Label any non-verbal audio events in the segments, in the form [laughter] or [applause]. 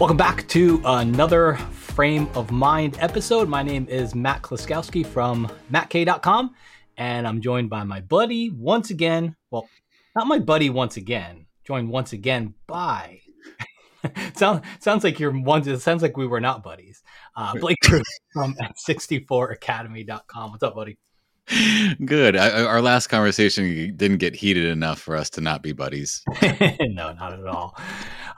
Welcome back to another Frame of Mind episode. My name is Matt Kloskowski from mattk.com, and I'm joined by my buddy once again. Well, not my buddy once again, joined once again by. [laughs] sounds sounds like you're one. It sounds like we were not buddies. Uh, Blake from [laughs] 64academy.com. What's up, buddy? Good. I, our last conversation didn't get heated enough for us to not be buddies. [laughs] no, not at all.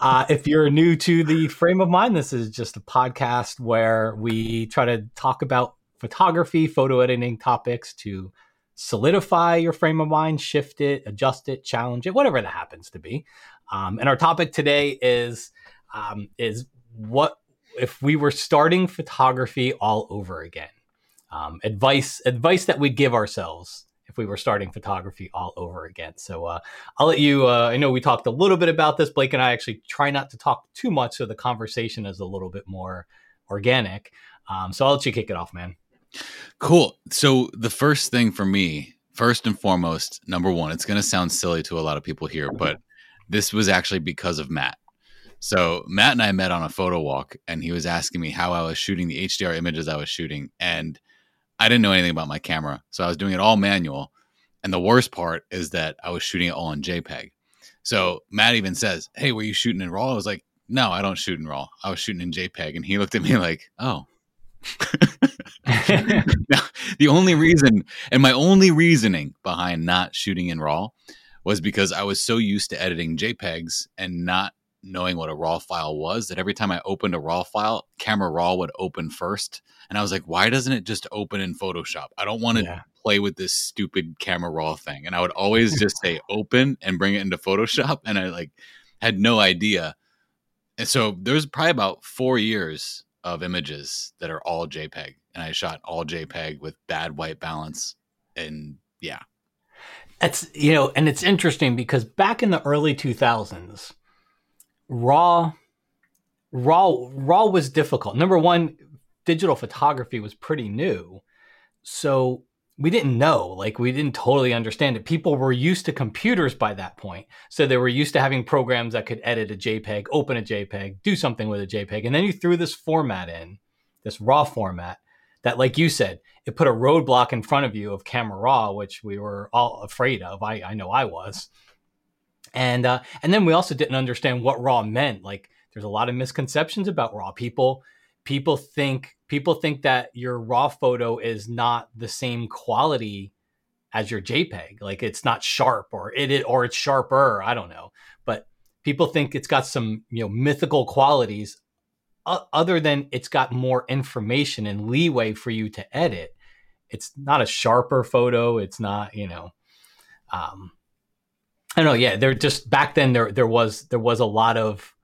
Uh, if you're new to the frame of mind, this is just a podcast where we try to talk about photography, photo editing topics to solidify your frame of mind, shift it, adjust it, challenge it, whatever that happens to be. Um, and our topic today is um, is what if we were starting photography all over again? Um, advice advice that we'd give ourselves if we were starting photography all over again. So uh, I'll let you. Uh, I know we talked a little bit about this. Blake and I actually try not to talk too much, so the conversation is a little bit more organic. Um, so I'll let you kick it off, man. Cool. So the first thing for me, first and foremost, number one, it's going to sound silly to a lot of people here, but this was actually because of Matt. So Matt and I met on a photo walk, and he was asking me how I was shooting the HDR images I was shooting, and I didn't know anything about my camera, so I was doing it all manual. And the worst part is that I was shooting it all in JPEG. So Matt even says, "Hey, were you shooting in RAW?" I was like, "No, I don't shoot in RAW. I was shooting in JPEG." And he looked at me like, "Oh." now, [laughs] [laughs] the only reason and my only reasoning behind not shooting in RAW was because I was so used to editing JPEGs and not knowing what a raw file was that every time I opened a raw file, camera raw would open first. And I was like, why doesn't it just open in Photoshop? I don't want to yeah. play with this stupid camera raw thing. And I would always just say open and bring it into Photoshop. [laughs] And I like had no idea. And so there's probably about four years of images that are all JPEG. And I shot all JPEG with bad white balance. And yeah. That's, you know, and it's interesting because back in the early 2000s, raw raw raw was difficult. Number one digital photography was pretty new. So we didn't know like we didn't totally understand it. People were used to computers by that point. So they were used to having programs that could edit a jpeg open a jpeg do something with a jpeg. And then you threw this format in this raw format that like you said it put a roadblock in front of you of camera raw which we were all afraid of. I, I know i was and uh, and then we also didn't understand what raw meant. Like there's a lot of misconceptions about raw. People people think people think that your raw photo is not the same quality as your JPEG. Like it's not sharp or it or it's sharper. I don't know, but people think it's got some you know mythical qualities. Other than it's got more information and leeway for you to edit. It's not a sharper photo. It's not you know. Um, I don't know. Yeah, there just back then there there was there was a lot of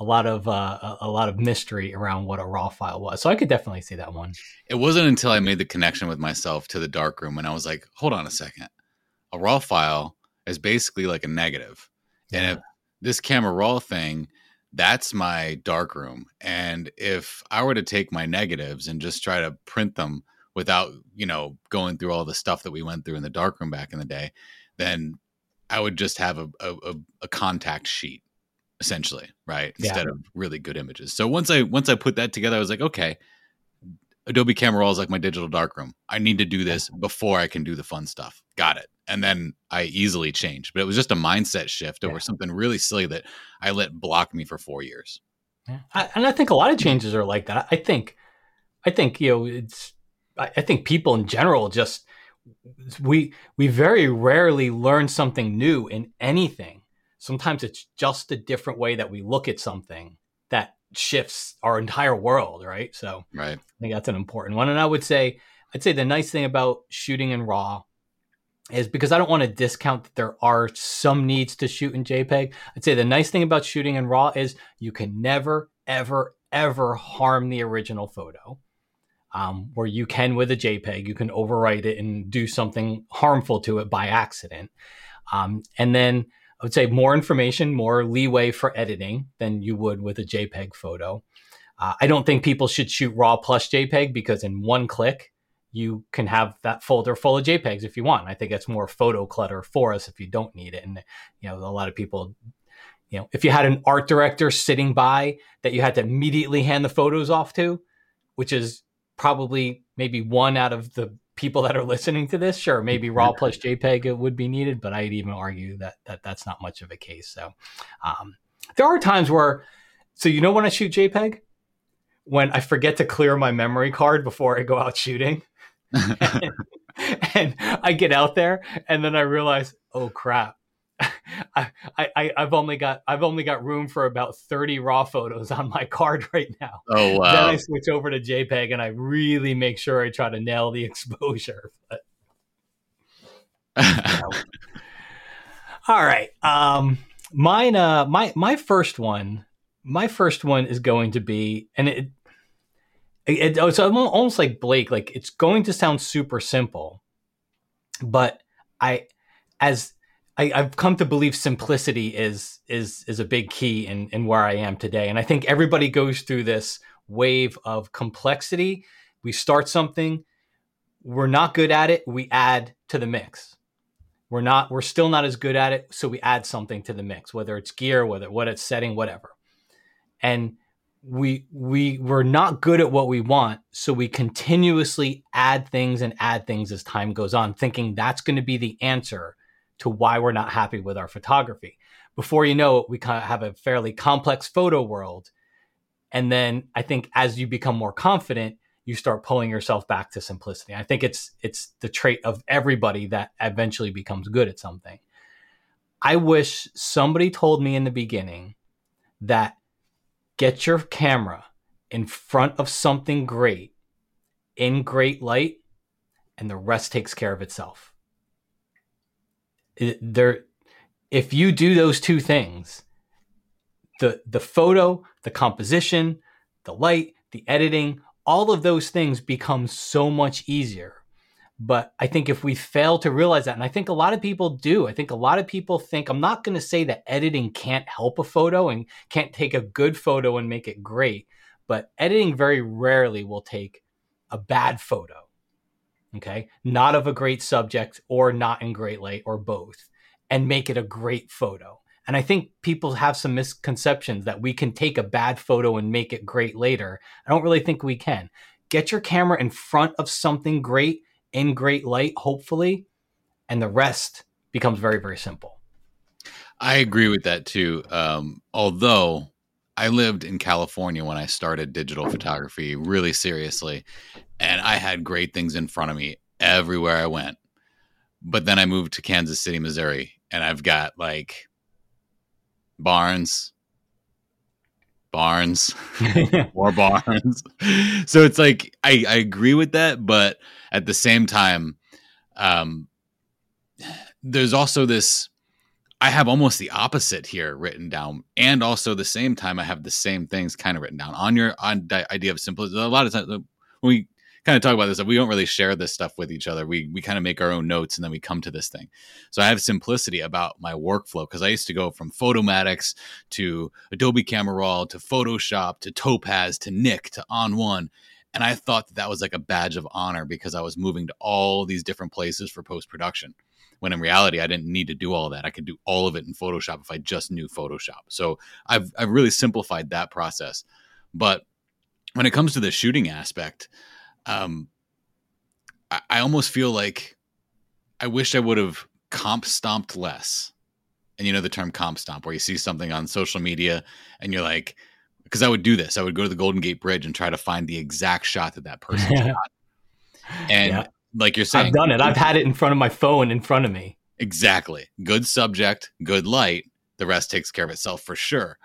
a lot of uh, a lot of mystery around what a raw file was. So I could definitely see that one. It wasn't until I made the connection with myself to the darkroom and I was like, hold on a second. A raw file is basically like a negative. Yeah. And if this camera raw thing, that's my darkroom. And if I were to take my negatives and just try to print them without, you know, going through all the stuff that we went through in the darkroom back in the day, then I would just have a, a, a contact sheet essentially, right? Instead yeah. of really good images. So once I once I put that together, I was like, okay, Adobe Camera Raw is like my digital darkroom. I need to do this before I can do the fun stuff. Got it. And then I easily changed, but it was just a mindset shift over yeah. something really silly that I let block me for four years. Yeah. I, and I think a lot of changes are like that. I think, I think you know, it's. I, I think people in general just we we very rarely learn something new in anything. Sometimes it's just a different way that we look at something that shifts our entire world, right? So right. I think that's an important one. And I would say I'd say the nice thing about shooting in RAW is because I don't want to discount that there are some needs to shoot in JPEG. I'd say the nice thing about shooting in RAW is you can never, ever, ever harm the original photo um, where you can with a JPEG, you can overwrite it and do something harmful to it by accident. Um, and then I would say more information, more leeway for editing than you would with a JPEG photo. Uh, I don't think people should shoot RAW plus JPEG because in one click, you can have that folder full of JPEGs if you want. I think that's more photo clutter for us if you don't need it. And, you know, a lot of people you know, if you had an art director sitting by that you had to immediately hand the photos off to, which is probably maybe one out of the people that are listening to this, sure, maybe raw plus JPEG it would be needed, but I'd even argue that that that's not much of a case. So um, there are times where, so you know when I shoot JPEG, when I forget to clear my memory card before I go out shooting. and, [laughs] [laughs] and I get out there and then I realize, oh crap, [laughs] I, I I've only got I've only got room for about 30 raw photos on my [laughs] card right now. Oh wow. Then I switch over to JPEG and I really make sure I try to nail the [laughs] exposure. But. All right. Um mine uh my my first one my first one is going to be and it, it, it it's almost like Blake like it's going to sound super simple but I as I, have come to believe simplicity is is is a big key in in where I am today, and I think everybody goes through this wave of complexity. We start something, we're not good at it, we add to the mix. We're not, we're still not as good at it, so we add something to the mix, whether it's gear, whether what it's setting, whatever. And we we we're not good at what we want, so we continuously add things and add things as time goes on, thinking that's going to be the answer to why we're not happy with our photography. Before you know it, we kind of have a fairly complex photo world. And then I think as you become more confident, you start pulling yourself back to simplicity. I think it's it's the trait of everybody that eventually becomes good at something. I wish somebody told me in the beginning that get your camera in front of something great in great light and the rest takes care of itself there if you do those two things the the photo the composition the light the editing all of those things become so much easier. But i think if we fail to realize that and i think a lot of people do i think a lot of people think i'm not going to say that editing can't help a photo and can't take a good photo and make it great but editing very rarely will take a bad photo okay, not of a great subject or not in great light or both, and make it a great photo. And I think people have some misconceptions that we can take a bad photo and make it great later. I don't really think we can. Get your camera in front of something great in great light, hopefully, and the rest becomes very, very simple. I agree with that too. Um, although I lived in California when I started digital photography really seriously, and I had great things in front of me everywhere I went. But then I moved to Kansas City, Missouri, and I've got like barns, barns, [laughs] [laughs] more barns. [laughs] so it's like I, I agree with that, but at the same time, um, [sighs] there's also this I have almost the opposite here written down, and also the same time I have the same things kind of written down on your on idea of simplicity. A lot of times when we kind of talk about this, we don't really share this stuff with each other. We we kind of make our own notes and then we come to this thing. So I have simplicity about my workflow because I used to go from Photomatix to Adobe Camera Raw to Photoshop to Topaz to Nik to ON1. And I thought that, that was like a badge of honor because I was moving to all these different places for post production when in reality I didn't need to do all that. I could do all of it in Photoshop if I just knew Photoshop. So I've I've really simplified that process. But when it comes to the shooting aspect, um, I, I almost feel like I wish I would have comp stomped less. And you know the term comp stomp, where you see something on social media and you're like, because I would do this. I would go to the Golden Gate Bridge and try to find the exact shot that that person [laughs] shot. And yeah like you're saying, I've done it. I've had it in front of my phone in front of me. Exactly. Good subject, good light. The rest takes care of itself for sure.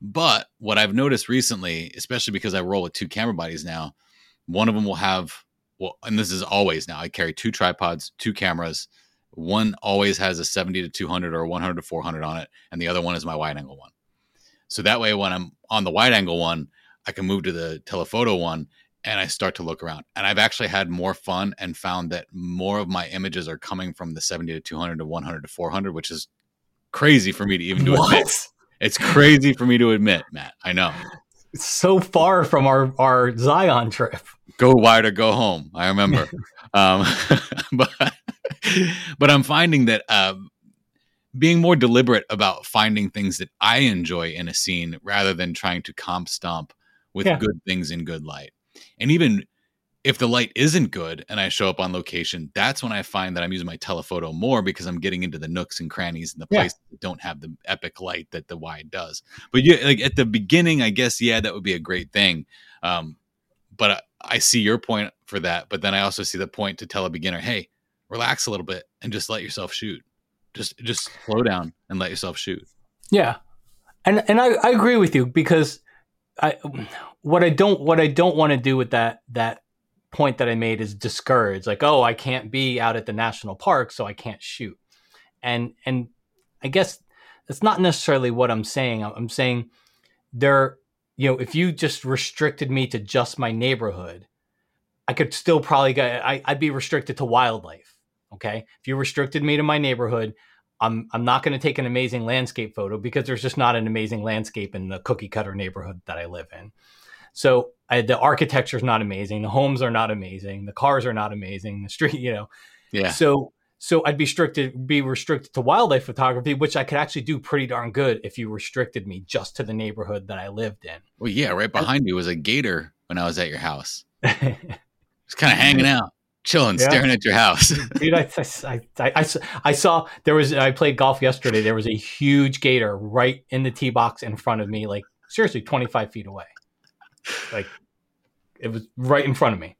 But what I've noticed recently, especially because I roll with two camera bodies now, one of them will have well, and this is always now. I carry two tripods, two cameras. One always has a 70 to 200 or 100 to 400 on it, and the other one is my wide angle one. So that way, when I'm on the wide angle one, I can move to the telephoto one and I start to look around. And I've actually had more fun and found that more of my images are coming from the 70 to 200 to 100 to 400, which is crazy for me to even do it. It's crazy for me to admit, Matt. I know. so far from our, our Zion trip. Go wide or go home. I remember. [laughs] um, [laughs] but, but I'm finding that um, being more deliberate about finding things that I enjoy in a scene rather than trying to comp stomp with Yeah. good things in good light. And even if the light isn't good and I show up on location, that's when I find that I'm using my telephoto more because I'm getting into the nooks and crannies and the Yeah. places that don't have the epic light that the wide does. But yeah, like at the beginning, I guess yeah, that would be a great thing. Um, but I, I see your point for that. But then I also see the point to tell a beginner, hey, relax a little bit and just let yourself shoot. Just just slow down and let yourself shoot. Yeah, and and I, I agree with you because I what I don't what I don't want to do with that that point that I made is discourage like oh I can't be out at the national park so I can't shoot. And and I guess that's not necessarily what I'm saying. I'm saying there you know if you just restricted me to just my neighborhood I could still probably get I, I'd be restricted to wildlife okay? If you restricted me to my neighborhood I'm I'm not going to take an amazing landscape photo because there's just not an amazing landscape in the cookie cutter neighborhood that I live in. So I, the architecture is not amazing, the homes are not amazing, the cars are not amazing, the street, you know. Yeah. So so I'd be restricted be restricted to wildlife photography, which I could actually do pretty darn good if you restricted me just to the neighborhood that I lived in. Well, yeah, right behind you was a gator when I was at your house. [laughs] Just kind of hanging out, chilling, Yeah. staring at your house. [laughs] Dude, I, I, I, I, I saw there was I played golf yesterday. There was a huge gator right in the tee box in front of me, like seriously, twenty five feet away. Like it was right in front of me.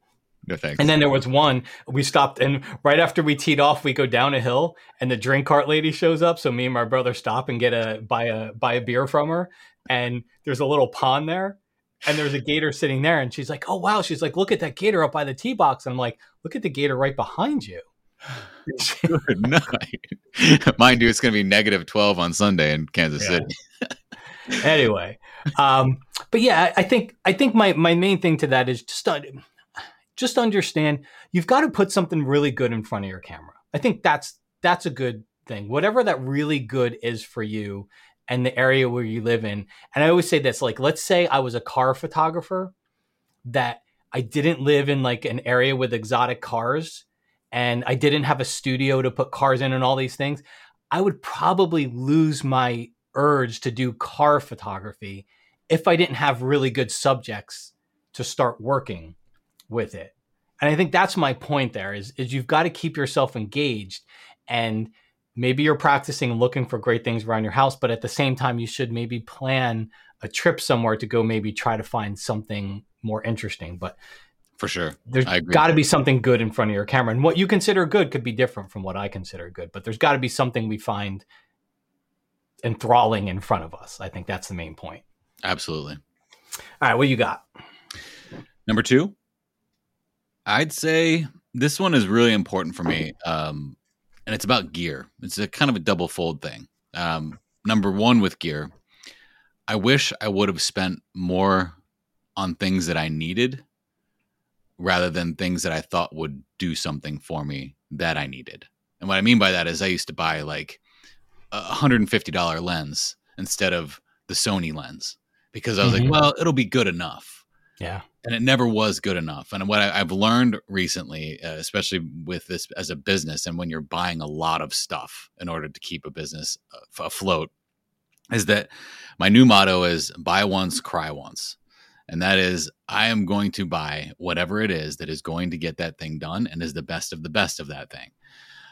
no thanks. And then there was one we stopped, and right after we teed off, we go down a hill, and the drink cart lady shows up. So me and my brother stop and get a buy a buy a beer from her, and there's a little pond there. And there's a gator sitting there, and she's like, "Oh wow!" She's like, "Look at that gator up by the tee box." And I'm like, "Look at the gator right behind you." [laughs] Good night. Mind you, it's going to be negative 12 on Sunday in Kansas Yeah. City. [laughs] anyway, um, but yeah, I, think I think my my main thing to that is just just understand you've got to put something really good in front of your camera. I think that's that's a good thing. Whatever that really good is for you and the area where you live in. And I always say this: like, let's say I was a car photographer that I didn't live in like an area with exotic cars and I didn't have a studio to put cars in and all these things, I would probably lose my urge to do car photography if I didn't have really good subjects to start working with it. And I think that's my point there is, is you've got to keep yourself engaged and maybe you're practicing looking for great things around your house, but at the same time, you should maybe plan a trip somewhere to go maybe try to find something more interesting. But For sure. there's got to be something good in front of your camera. And what you consider good could be different from what I consider good, but there's got to be something we find enthralling in front of us. I think that's the main point. Absolutely. All right, what you got? Number two, I'd say this one is really important for me. Um, and it's about gear. It's a kind of a double fold thing. Um, number one, with gear, I wish I would have spent more on things that I needed rather than things that I thought would do something for me that I needed. And what I mean by that is I used to buy like a $150 lens instead of the Sony lens because I was Mhm. like, well, it'll be good enough Yeah. And it never was good enough. And what I, I've learned recently, uh, especially with this as a business, and when you're buying a lot of stuff in order to keep a business uh, afloat, is that my new motto is buy once, cry once. And that is, I am going to buy whatever it is that is going to get that thing done and is the best of the best of that thing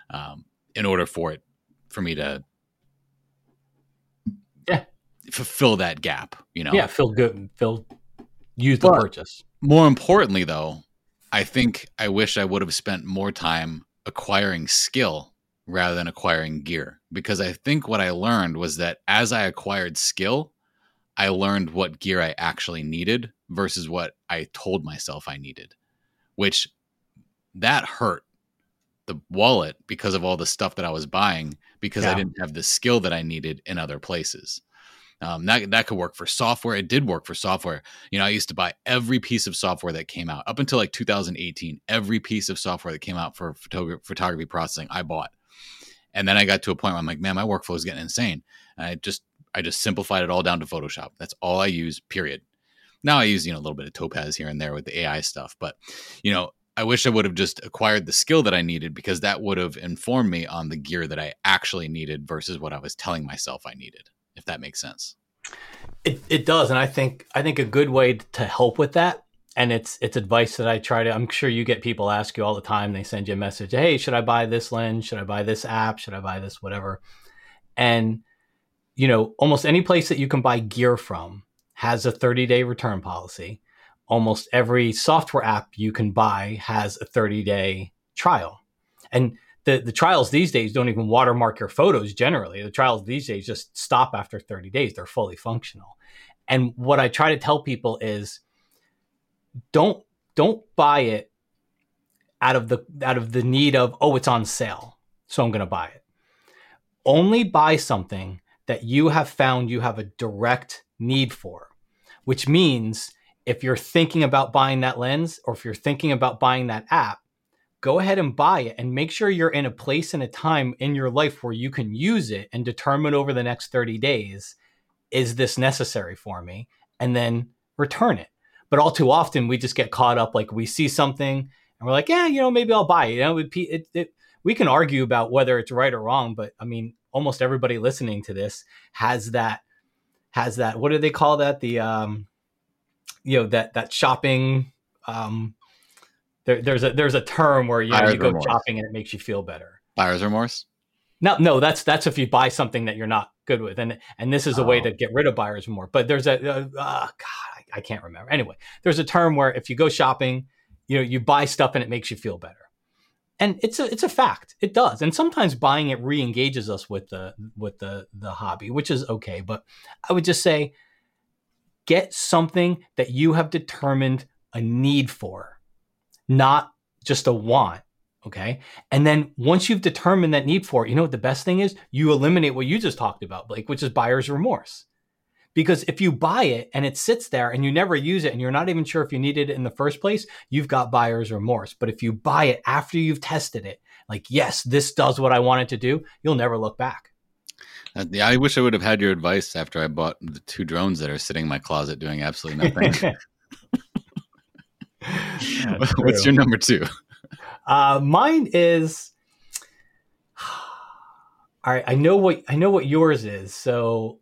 um, in order for it, for me to Yeah. fulfill that gap, you know? Yeah, feel good. Feel use the But- purchase. more importantly though i think i wish i would have spent more time acquiring skill rather than acquiring gear. Because i think what i learned was that as i acquired skill i learned what gear i actually needed versus what i told myself i needed which that hurt the wallet because of all the stuff that i was buying because i didn't have the skill that i needed in other places um, that, that could work for software it did work for software you know, I used to buy every piece of software that came out up until like 2018. Every piece of software that came out for photogra- photography processing, I bought. And then I got to a point where I'm like, man, my workflow is getting insane. And I just, I just simplified it all down to Photoshop. That's all I use. Period. Now I use you know a little bit of Topaz here and there with the AI stuff, but you know, I wish I would have just acquired the skill that I needed because that would have informed me on the gear that I actually needed versus what I was telling myself I needed, if that makes sense. It, it does. And I think, I think a good way to help with that and it's it's advice that I try to. I'm sure you get people ask you all the time. They send you a message, "Hey, should I buy this lens? Should I buy this app? Should I buy this whatever?" And you know, almost any place that you can buy gear from has a 30 day return policy. Almost every software app you can buy has a 30 day trial, and the the trials these days don't even watermark your photos. Generally, the trials these days just stop after 30 days. They're fully functional. And what I try to tell people is don't don't buy it out of the out of the need of oh it's on sale so i'm going to buy it only buy something that you have found you have a direct need for which means if you're thinking about buying that lens or if you're thinking about buying that app go ahead and buy it and make sure you're in a place and a time in your life where you can use it and determine over the next 30 days is this necessary for me and then return it but all too often we just get caught up like we see something and we're like, yeah, you know, maybe I'll buy it. You know, it, it, it, we can argue about whether it's right or wrong, but I mean, almost everybody listening to this has that has that. What do they call that? The um, you know that that shopping. Um, there, there's a there's a term where you, know, you go remorse. shopping and it makes you feel better. Buyer's remorse. No, no, that's that's if you buy something that you're not good with, and and this is a oh. way to get rid of buyer's remorse. But there's a uh, uh, God, I can't remember. Anyway, there's a term where if you go shopping, you know, you buy stuff and it makes you feel better. And it's a it's a fact. It does. And sometimes buying it re-engages us with the with the the hobby, which is okay. But I would just say get something that you have determined a need for, not just a want. Okay. And then once you've determined that need for it, you know what the best thing is? You eliminate what you just talked about, Blake, which is buyer's remorse. Because if you buy it and it sits there and you never use it and you're not even sure if you needed it in the first place, you've got buyer's remorse. But if you buy it after you've tested it, like, yes, this does what I want it to do, you'll never look back. Uh, yeah, I wish I would have had your advice after I bought the two drones that are sitting in my closet doing absolutely nothing. [laughs] [laughs] What's your number two? Uh, mine is. [sighs] All right, I know what I know what yours is. So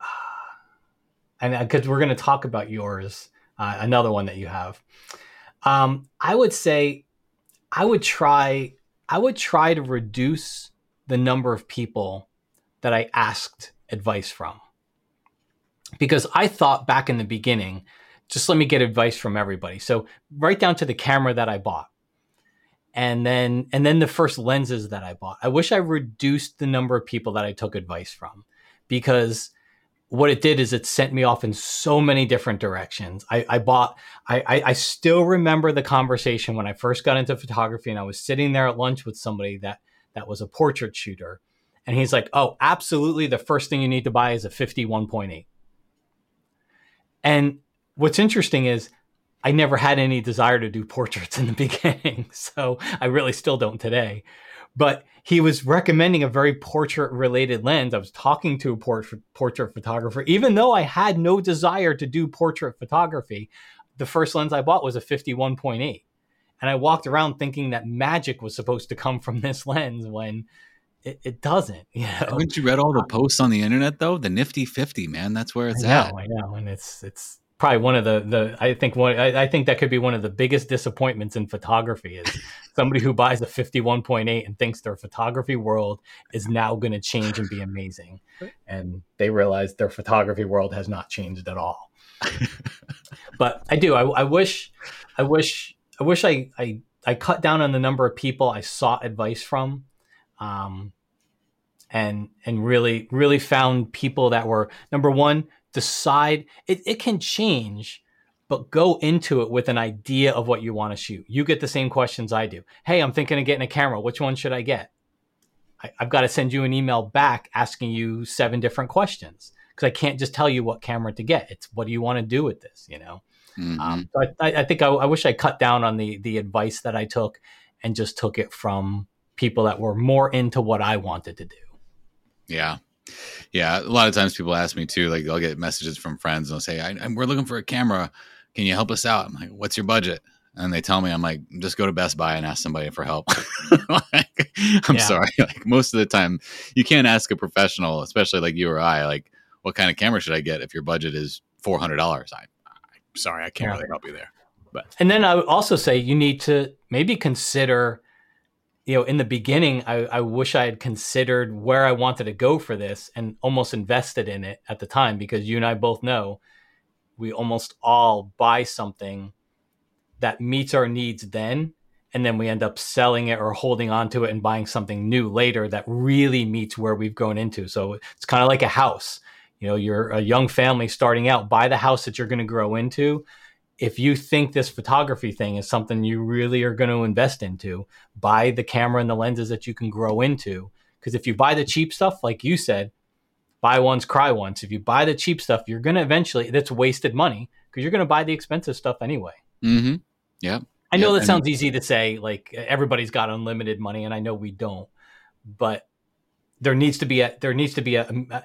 [sighs] and because we're going to talk about yours, uh, another one that you have. Um, I would say, I would try, I would try to reduce the number of people that I asked advice from, because I thought back in the beginning, just let me get advice from everybody. So right down to the camera that I bought, and then and then the first lenses that I bought. I wish I reduced the number of people that I took advice from, because what it did is it sent me off in so many different directions. I, I bought, I, I, I, still remember the conversation when I first got into photography and I was sitting there at lunch with somebody that, that was a portrait shooter. And he's like, oh, absolutely. The first thing you need to buy is a 51.8. And what's interesting is I never had any desire to do portraits in the [laughs] beginning. So I really still don't today but he was recommending a very portrait related lens. I was talking to a portrait, portrait photographer, even though I had no desire to do portrait photography. The first lens I bought was a 51.8. And I walked around thinking that magic was supposed to come from this lens when it, it doesn't. You know? Haven't you read all the posts on the internet though? The nifty 50, man. That's where it's I know, at. I know. And it's, it's, probably one of the the I think one I, I, think that could be one of the biggest disappointments in photography is [laughs] somebody who buys a 51.8 and thinks their photography world is now going to change and be amazing. [laughs] And they realize their photography world has not changed at all. [laughs] But I do I, I wish I wish I wish I, I I cut down on the number of people I sought advice from um and and really really found people that were number one decide it, it can change but go into it with an idea of what you want to shoot. You get the same questions i do. Hey i'm thinking of getting a camera. Which one should i get? I, have got to send you an email back asking you seven different questions because i can't just tell you what camera to get. It's what do you want to do with this you know? Mm-hmm. um, so I, I, think I, I wish i cut down on the the advice that i took and just took it from people that were more into what i wanted to do. Yeah yeah, a lot of times people ask me too. Like, I'll get messages from friends and they'll say, I, "We're looking for a camera. Can you help us out?" I'm like, "What's your budget?" and they tell me, I'm like, just go to Best Buy and ask somebody for help. [laughs] like, I'm Yeah. sorry. [laughs] Like most of the time, you can't ask a professional, especially like you or I, like, what kind of camera should I get if your budget is four hundred dollars? I, I'm sorry, I can't Yeah. really help you there. But and then I would also say you need to maybe consider, you know, in the beginning, I, I wish I had considered where I wanted to go for this and almost invested in it at the time because you and I both know we almost all buy something that meets our needs then. And then we end up selling it or holding on to it and buying something new later that really meets where we've grown into. So it's kind of like a house. You know, you're a young family starting out, buy the house that you're going to grow into if you think this photography thing is something you really are going to invest into, buy the camera and the lenses that you can grow into. Because if you buy the cheap stuff, like you said, buy once, cry once. If you buy the cheap stuff, you're going to eventually, that's wasted money because you're going to buy the expensive stuff anyway. Mm-hmm. Yeah. I know Yeah, that and- sounds easy to say, like everybody's got unlimited money, and I know we don't, but there needs to be a, there needs to be a, a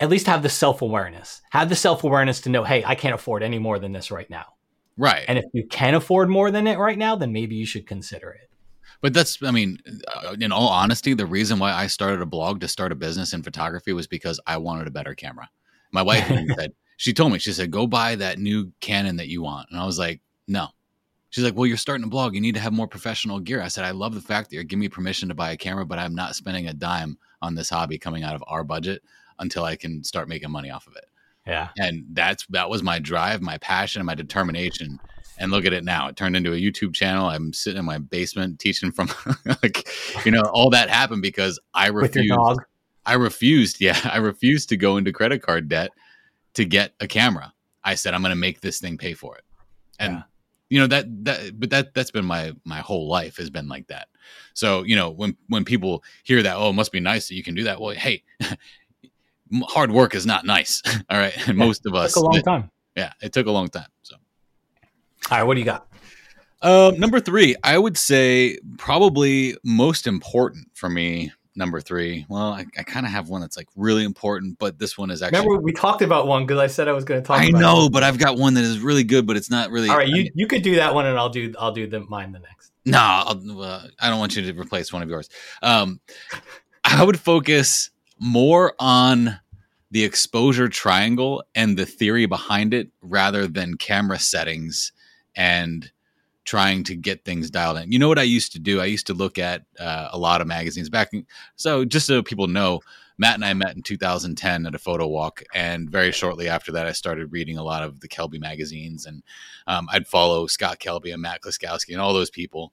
at least have the self awareness, have the self awareness to know, hey, I can't afford any more than this right now. Right. And if you can afford more than it right now, then maybe you should consider it. But that's, I mean, uh, in all honesty, the reason why I started a blog to start a business in photography was because I wanted a better camera. My wife [laughs] said, she told me, she said, go buy that new Canon that you want. And I was like, no. She's like, well, you're starting a blog. You need to have more professional gear. I said, I love the fact that you're giving me permission to buy a camera, but I'm not spending a dime on this hobby coming out of our budget until I can start making money off of it Yeah. and that's that was my drive my passion and my determination. And look at it now. It turned into a youtube channel. I'm sitting in my basement teaching from [laughs] like you know all that happened because i With your refused dog. i refused yeah. [laughs] I refused to go into credit card debt to get a camera. I said i'm going to make this thing pay for it. And Yeah. you know that that but that that's been my my whole life has been like that. So you know when when people hear that oh it must be nice that you can do that. Well hey [laughs] hard work is not nice [laughs] all right and Yeah, most of us Took a long time. yeah, it took a long time. So, All right, what do you got? um, number three, I would say probably most important for me. Number three. Well, I, I kind of have one that's like really important, but this one is actually. Remember we talked about one because I said I was going to talk. I know, it. but I've got one that is really good, but it's not really. All right, I you, mean, you could do that one, and I'll do I'll do the mine the next. no, I'll, uh, I don't want you to replace one of yours. Um, [laughs] I would focus more on the exposure triangle and the theory behind it rather than camera settings and trying to get things dialed in. You know what I used to do? I used to look at uh, a lot of magazines back. In, so just so people know, Matt and I met in 2010 at a photo walk, and very shortly after that, I started reading a lot of the Kelby magazines, and um, I'd follow Scott Kelby and Matt Kloskowski and all those people.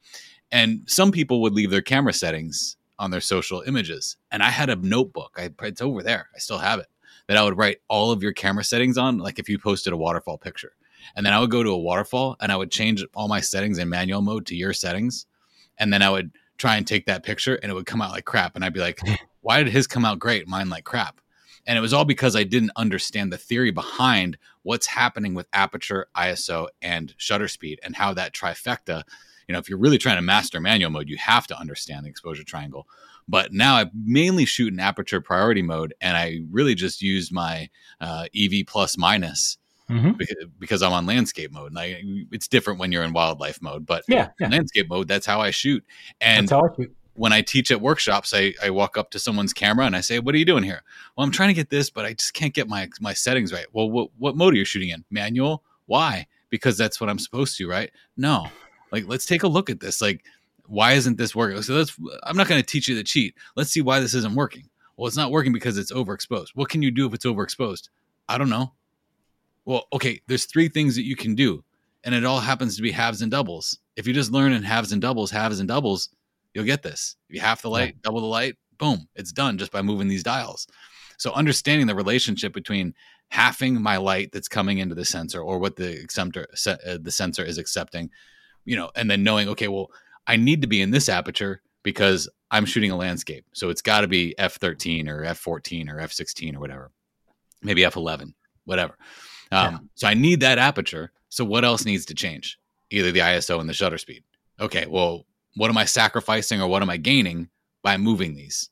And some people would leave their camera settings on their social images, and I had a notebook. I, it's over there. I still have it. That I would write all of your camera settings on, like if you posted a waterfall picture. And then I would go to a waterfall and I would change all my settings in manual mode to your settings. And then I would try and take that picture and it would come out like crap. And I'd be like, [laughs] why did his come out great? Mine like crap. And it was all because I didn't understand the theory behind what's happening with aperture, ISO, and shutter speed and how that trifecta, you know, if you're really trying to master manual mode, you have to understand the exposure triangle. But now I mainly shoot in aperture priority mode and I really just use my uh, EV plus minus Mm-hmm. because, I'm on landscape mode. And I, it's different when you're in wildlife mode, but Yeah, yeah. landscape mode, that's how I shoot. And I shoot. when I teach at workshops, I, I walk up to someone's camera and I say, "What are you doing here?" Well, I'm trying to get this, but I just can't get my my settings right. Well, what what mode are you shooting in? Manual? Why? Because that's what I'm supposed to, right? No. Like, let's take a look at this. Like, why isn't this working? So that's I'm not going to teach you the cheat. Let's see why this isn't working. Well, it's not working because it's overexposed. What can you do if it's overexposed? I don't know. Well, okay, there's three things that you can do, and it all happens to be halves and doubles. If you just learn in halves and doubles, halves and doubles, you'll get this. If you half the light, double the light, boom, it's done just by moving these dials. So understanding the relationship between halving my light that's coming into the sensor or what the acceptor, uh, the sensor is accepting, you know, and then knowing, okay, well, I need to be in this aperture because I'm shooting a landscape. So it's got to be F13 or F14 or F16 or whatever, maybe F11, whatever. Um, Yeah. So I need that aperture. So what else needs to change? Either the ISO and the shutter speed. Okay, well, what am I sacrificing or what am I gaining by moving these?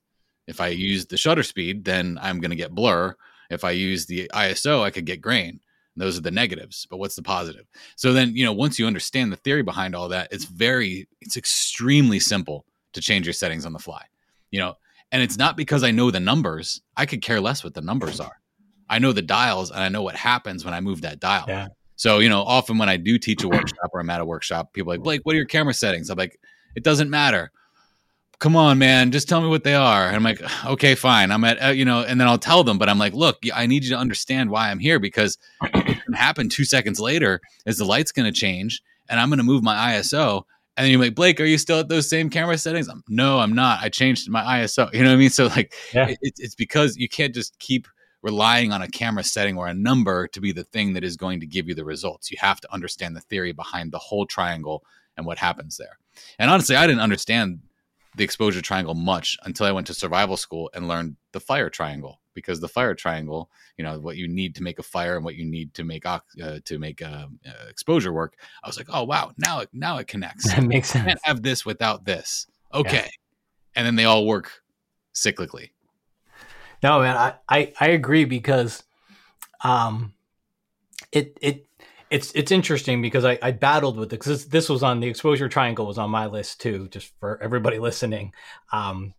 If I use the shutter speed, then I'm going to get blur. If I use the ISO, I could get grain. Those are the negatives, but what's the positive? So then, you know, once you understand the theory behind all that, it's very, it's extremely simple to change your settings on the fly. You know, and it's not because I know the numbers. I could care less what the numbers are. I know the dials and I know what happens when I move that dial. Yeah. So, you know, often when I do teach a workshop or I'm at a workshop, people are like, Blake, what are your camera settings? I'm like, it doesn't matter. Come on, man, just tell me what they are. And I'm like, okay, fine. I'm at, uh, you know, and then I'll tell them, but I'm like, look, I need you to understand why I'm here because it can happen two seconds later is the light's going to change and I'm going to move my ISO. And then you're like, Blake, are you still at those same camera settings? I'm, no, I'm not. I changed my ISO. You know what I mean? So, like, Yeah. it, it's because you can't just keep relying on a camera setting or a number to be the thing that is going to give you the results. You have to understand the theory behind the whole triangle and what happens there. And honestly, I didn't understand the exposure triangle much until I went to survival school and learned the fire triangle because the fire triangle, you know, what you need to make a fire and what you need to make uh, to make uh, uh, exposure work. I was like, oh wow, now it now it connects. [laughs] That makes I sense. can't have this without this. Okay, and then they all work cyclically. No, man, I, I, I agree because um it it it's it's interesting because I, I battled with it because this, this was on the exposure triangle was on my list too, just for everybody [laughs] listening. Um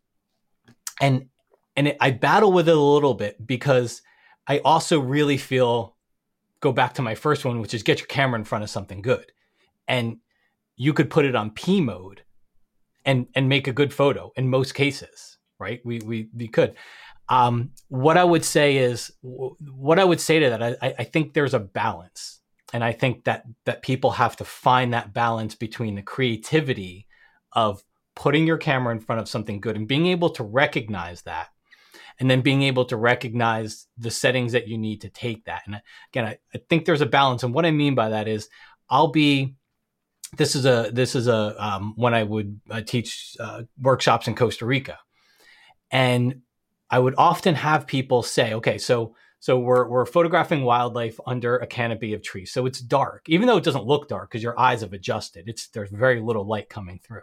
and and it, I battle with it a little bit because I also really feel go back to my first one, which is get your camera in front of something good. And you could put it on P mode and and make a good photo in most cases, right? We we we could. Um, what I would say is, what I would say to that, I, I think there's a balance, and I think that that people have to find that balance between the creativity of putting your camera in front of something good and being able to recognize that, and then being able to recognize the settings that you need to take that. And again, I, I think there's a balance, and what I mean by that is, I'll be this is a this is a um, when I would uh, teach uh, workshops in Costa Rica, and I would often have people say, okay, so so we're we're photographing wildlife under a canopy of trees, so it's dark, even though it doesn't look dark because your eyes have adjusted. It's there's very little light coming through.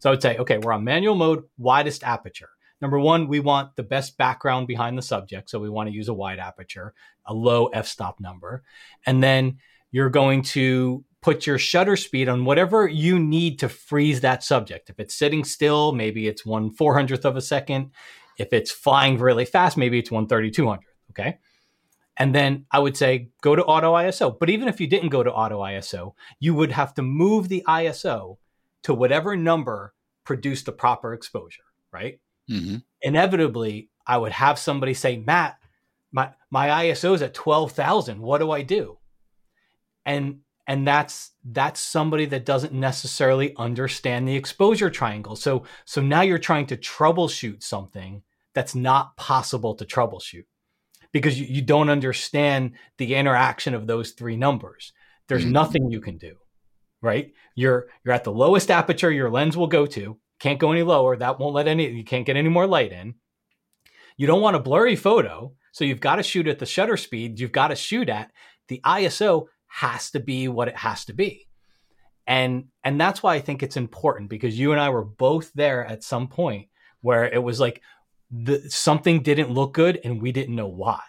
So I would say, okay, we're on manual mode, widest aperture. Number one, we want the best background behind the subject, so we want to use a wide aperture, a low f-stop number, and then you're going to put your shutter speed on whatever you need to freeze that subject. If it's sitting still, maybe it's one four hundredth of a second. If it's flying really fast, maybe it's one thirty two hundredth. Okay. And then I would say go to auto ISO. But even if you didn't go to auto ISO, you would have to move the ISO to whatever number produced the proper exposure, right? hmm Inevitably, I would have somebody say, Matt, my, my ISO is at 12,000. What do I do? And and that's that's somebody that doesn't necessarily understand the exposure triangle so so now you're trying to troubleshoot something that's not possible to troubleshoot because you, you don't understand the interaction of those three numbers. There's Mhm. nothing you can do right? You're you're at the lowest aperture your lens will go to. Can't go any lower. That won't let any you can't get any more light in. You don't want a blurry photo so you've got to shoot at the shutter speed you've got to shoot at. The iso has to be what it has to be. And and that's why i think it's important because you and i were both there at some point where it was like the something didn't look good and we didn't know why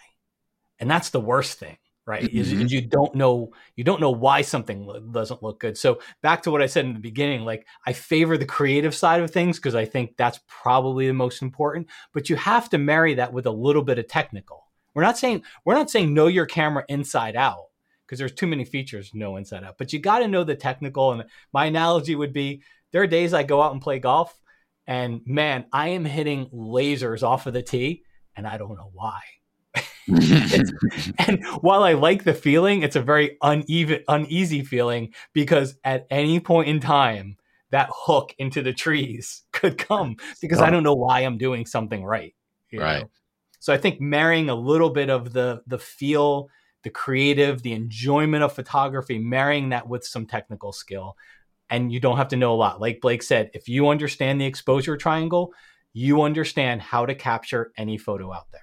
and that's the worst thing right is, Mhm. is you don't know you don't know why something lo- doesn't look good so back to what i said in the beginning like i favor the creative side of things because i think that's probably the most important but you have to marry that with a little bit of technical we're not saying we're not saying know your camera inside out because there's too many features know inside out. But you got to know the technical. And my analogy would be there are days I go out and play golf, and man, I am hitting lasers off of the tee, and I don't know why. [laughs] And while I like the feeling, it's a very uneven, uneasy feeling because at any point in time, that hook into the trees [laughs] could come because I don't know why I'm doing something right. Right. know? So I think marrying a little bit of the the feel, the creative, the enjoyment of photography, marrying that with some technical skill, and you don't have to know a lot. Like Blake said, if you understand the exposure triangle, you understand how to capture any photo out there.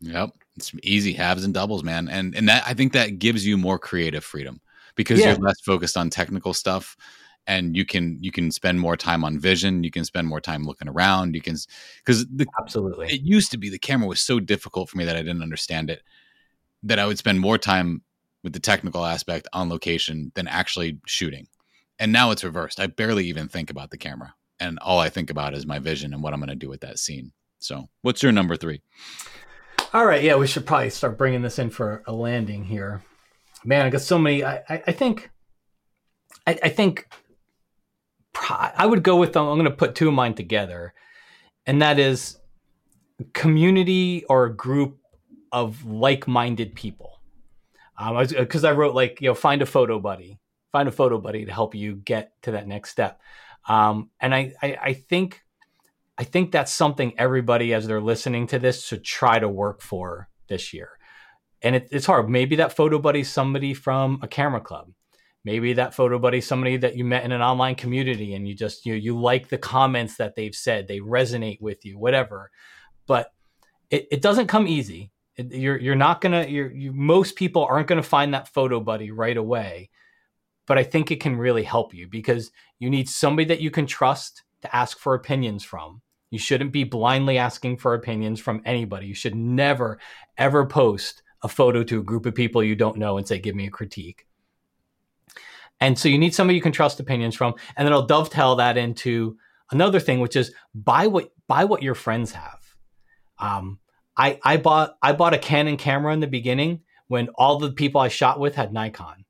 Yep. It's easy halves and doubles, man. And and that I think that gives you more creative freedom because Yeah. you're less focused on technical stuff and you can you can spend more time on vision, you can spend more time looking around, you can cuz the Absolutely. it used to be the camera was so difficult for me that I didn't understand it that I would spend more time with the technical aspect on location than actually shooting. And now it's reversed. I barely even think about the camera. And all I think about is my vision and what I'm going to do with that scene. So, what's your number three? All right. Yeah, we should probably start bringing this in for a landing here. Man, I got so many. I, I, I think, I, I think I would go with, I'm going to put two of mine together. And that is community or a group of like-minded people. Um, because I, I, wrote like you know find a photo buddy, find a photo buddy to help you get to that next step. Um, and I, I I think I think that's something everybody as they're listening to this should try to work for this year. And it, it's hard. Maybe that photo buddy somebody from a camera club. Maybe that photo buddy somebody that you met in an online community and you just you you like the comments that they've said, they resonate with you, whatever. But it, it doesn't come easy you're you're not gonna you're you most people aren't gonna find that photo buddy right away but i think it can really help you because you need somebody that you can trust to ask for opinions from. You shouldn't be blindly asking for opinions from anybody. You should never ever post a photo to a group of people you don't know and say give me a critique. And so you need somebody you can trust opinions from. And then i'll dovetail that into another thing which is buy what buy what your friends have. Um, I I bought I bought a Canon camera in the beginning when all the people I shot with had Nikon.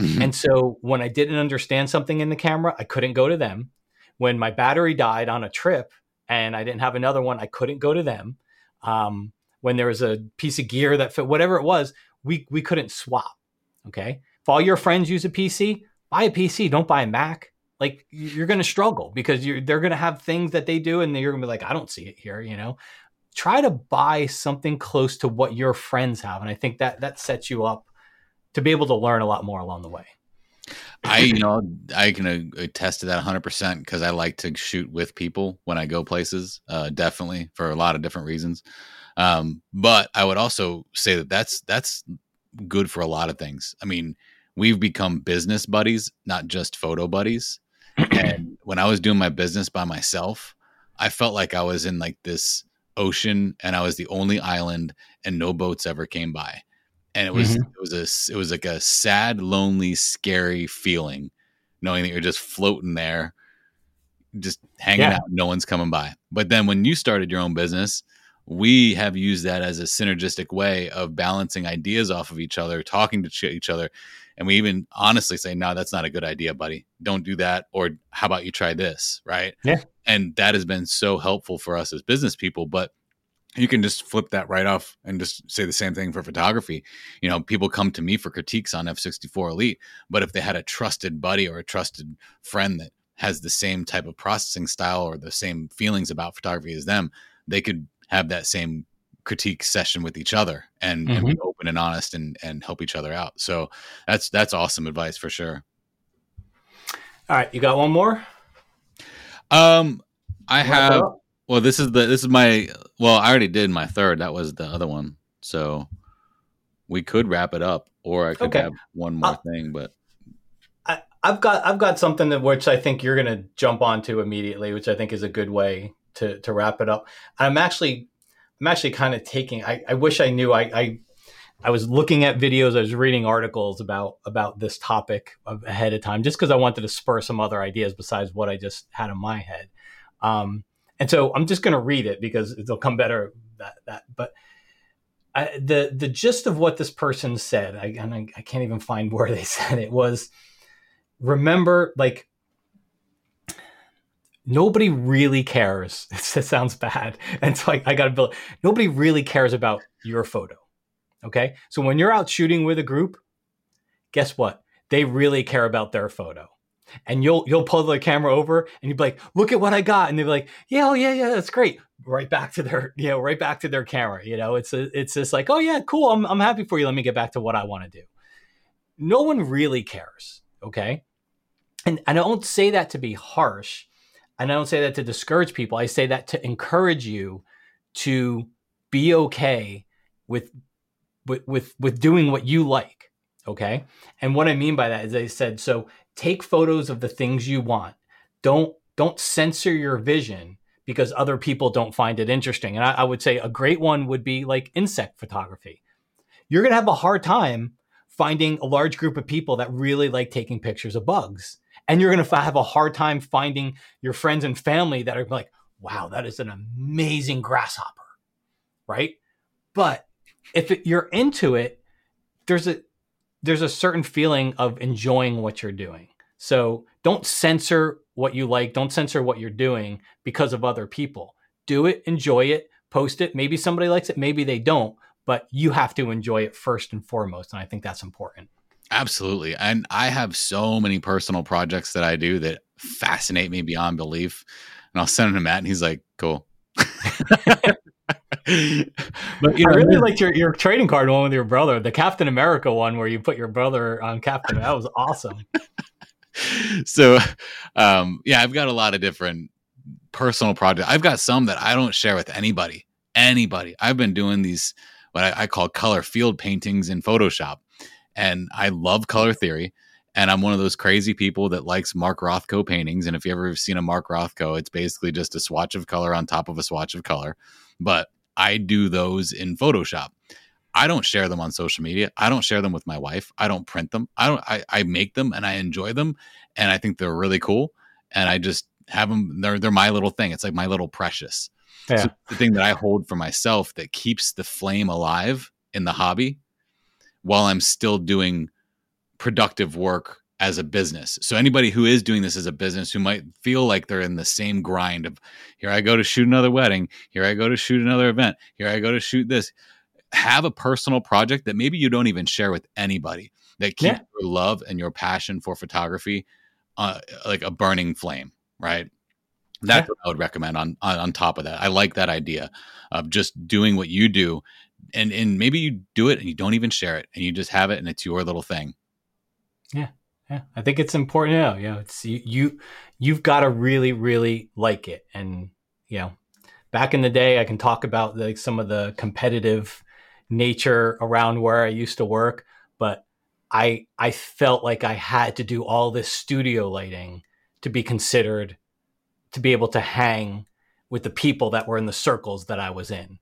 Mm-hmm. And so when I didn't understand something in the camera, I couldn't go to them. When my battery died on a trip and I didn't have another one, I couldn't go to them. Um, when there was a piece of gear that fit whatever it was, we we couldn't swap. Okay. If all your friends use a PC, buy a PC, don't buy a Mac. Like you're going to struggle because you're, they're going to have things that they do and you're going to be like, I don't see it here, you know? try to buy something close to what your friends have and i think that that sets you up to be able to learn a lot more along the way. I you know i can attest to that 100% because i like to shoot with people when i go places uh, definitely for a lot of different reasons. Um, but i would also say that that's that's good for a lot of things. I mean we've become business buddies not just photo buddies. And when i was doing my business by myself i felt like i was in like this ocean and I was the only island and no boats ever came by. And it was mm-hmm. it was a it was like a sad, lonely, scary feeling knowing that you're just floating there just hanging yeah. out, no one's coming by. But then when you started your own business, we have used that as a synergistic way of balancing ideas off of each other, talking to each other. And we even honestly say, no, that's not a good idea, buddy. Don't do that. Or how about you try this? Right. Yeah and that has been so helpful for us as business people but you can just flip that right off and just say the same thing for photography. You know, people come to me for critiques on F64 Elite, but if they had a trusted buddy or a trusted friend that has the same type of processing style or the same feelings about photography as them, they could have that same critique session with each other and, mm-hmm. and be mm-hmm. open and honest and and help each other out. So that's that's awesome advice for sure. All right, you got one more? Um, I have. Well, this is the this is my. Well, I already did my third. That was the other one. So we could wrap it up, or I could okay. have one more uh, thing. But I, I've got I've got something that which I think you're going to jump onto immediately, which I think is a good way to to wrap it up. I'm actually I'm actually kind of taking. I, I wish I knew. I, I I was looking at videos, I was reading articles about about this topic ahead of time, just because I wanted to spur some other ideas besides what I just had in my head. Um, and so I'm just going to read it because it'll come better that that. But I, the the gist of what this person said, I, and I, I can't even find where they [laughs] said it was. Remember, like nobody really cares. [laughs] it sounds bad, and [laughs] it's like I got to build. Nobody really cares about your photo Okay. So when you're out shooting with a group, guess what? They really care about their photo. And you'll you'll pull the camera over and you'll be like, look at what I got. And they'll be like, Yeah, oh yeah, yeah, that's great. Right back to their, [laughs] you know, right back to their camera. You know, it's a, it's just like, oh yeah, cool. I'm I'm happy for you. Let me get back to what I want to do. No one really cares. Okay. And, and I don't say that to be harsh. And I don't say that to discourage people. I say that to encourage you to be okay with with with with doing what you like okay and what i mean by that is i said so take photos of the things you want don't don't censor your vision because other people don't find it interesting and I, I would say a great one would be like insect photography you're to have a hard time finding a large group of people that really like taking pictures of bugs. And you're going to have a hard time finding your friends and family that are like, wow, that is an amazing grasshopper. Right. But if it, you're into it, there's a, there's a certain feeling of enjoying what you're doing. So don't censor what you like. Don't censor what you're doing because of other people. Do it, enjoy it, post it. Maybe somebody likes it, maybe they don't, but you have to enjoy it first and foremost. And I think that's important. Absolutely. And I have so many personal projects that I do that fascinate me beyond belief. And I'll send them to Matt and he's like, cool. [laughs] [laughs] [laughs] but you know, I really liked your, your trading card one with your brother, the Captain America one where you put your brother on Captain. America. That was awesome. [laughs] so um yeah, I've got a lot of different personal projects. I've got some that I don't share with anybody. Anybody. I've been doing these what I, I call color field paintings in Photoshop and I love color theory. And I'm one of those crazy people that likes Mark Rothko paintings. And if you ever have seen a Mark Rothko, it's basically just a swatch of color on top of a swatch of color. But I do those in Photoshop. I don't share them on social media. I don't share them with my wife. I don't print them. I don't. I, I make them and I enjoy them, and I think they're really cool. And I just have them. They're they're my little thing. It's like my little precious. Yeah. So the thing that I hold for myself that keeps the flame alive in the hobby while I'm still doing productive work as a business. So anybody who is doing this as a business who might feel like they're in the same grind of here I go to shoot another wedding, here I go to shoot another event, here I go to shoot this. Have a personal project that maybe you don't even share with anybody that keeps yeah. your love and your passion for photography uh, like a burning flame, right? That's yeah. what I would recommend on, on on top of that. I like that idea of just doing what you do and and maybe you do it and you don't even share it and you just have it and it's your little thing yeah yeah i think it's important yeah you know it's you, you you've got to really really like it and you know back in the day i can talk about like some of the competitive nature around where i used to work but i i felt like i had to do all this studio lighting to be considered to be able to hang with the people that were in the circles that i was in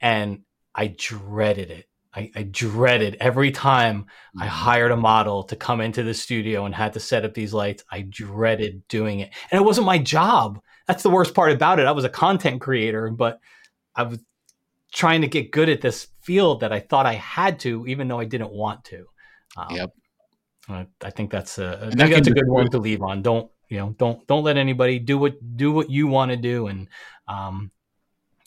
and I dreaded it. I, I, dreaded every time I mm-hmm. hired a model to come into the studio and had to set up these lights. I dreaded doing it. And it wasn't my job. That's the worst part about it. I was a content creator, but I was trying to get good at this field that I thought I had to, even though I didn't want to. Um, yep. I, I, think that's a, I think that's a good one to leave on. Don't, you know, don't, don't let anybody do what, do what you want to do. And, um,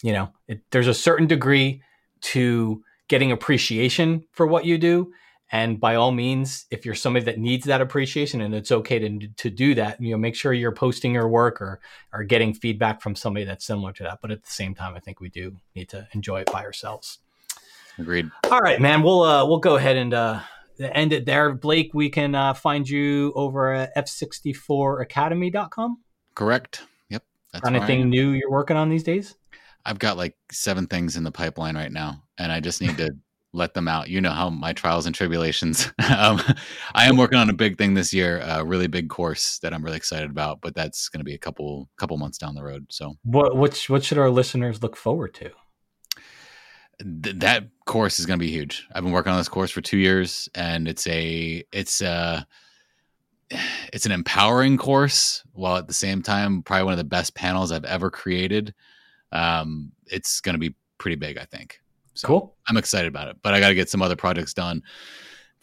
you know, it, there's a certain degree to getting appreciation for what you do. And by all means, if you're somebody that needs that appreciation and it's okay to, to do that, you know, make sure you're posting your work or, or getting feedback from somebody that's similar to that. But at the same time, I think we do need to enjoy it by ourselves. Agreed. All right, man. We'll, uh, we'll go ahead and, uh, end it there. Blake, we can uh, find you over at f64academy.com. Correct. Yep. That's Anything new you're working on these days? I've got like seven things in the pipeline right now, and I just need to [laughs] let them out. You know how my trials and tribulations. [laughs] um, I am working on a big thing this year, a really big course that I'm really excited about, but that's going to be a couple couple months down the road. So, what what what should our listeners look forward to? Th- that course is going to be huge. I've been working on this course for two years, and it's a it's a [sighs] it's an empowering course, while at the same time, probably one of the best panels I've ever created um, it's going to be pretty big, I think. So cool. I'm excited about it, but I got to get some other projects done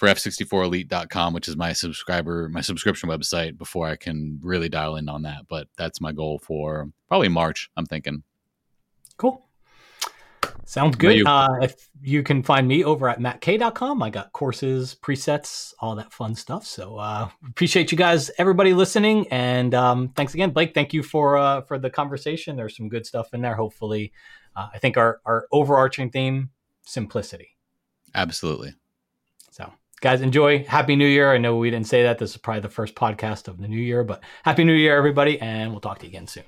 for f64elite.com, which is my subscriber, my subscription website before I can really dial in on that. But that's my goal for probably March. I'm thinking. Cool. Sounds good. You? Uh, if you can find me over at mattk.com, I got courses, presets, all that fun stuff. So uh, appreciate you guys, everybody listening, and um, thanks again, Blake. Thank you for uh, for the conversation. There's some good stuff in there. Hopefully, uh, I think our our overarching theme simplicity. Absolutely. So, guys, enjoy. Happy New Year. I know we didn't say that. This is probably the first podcast of the new year, but Happy New Year, everybody, and we'll talk to you again soon.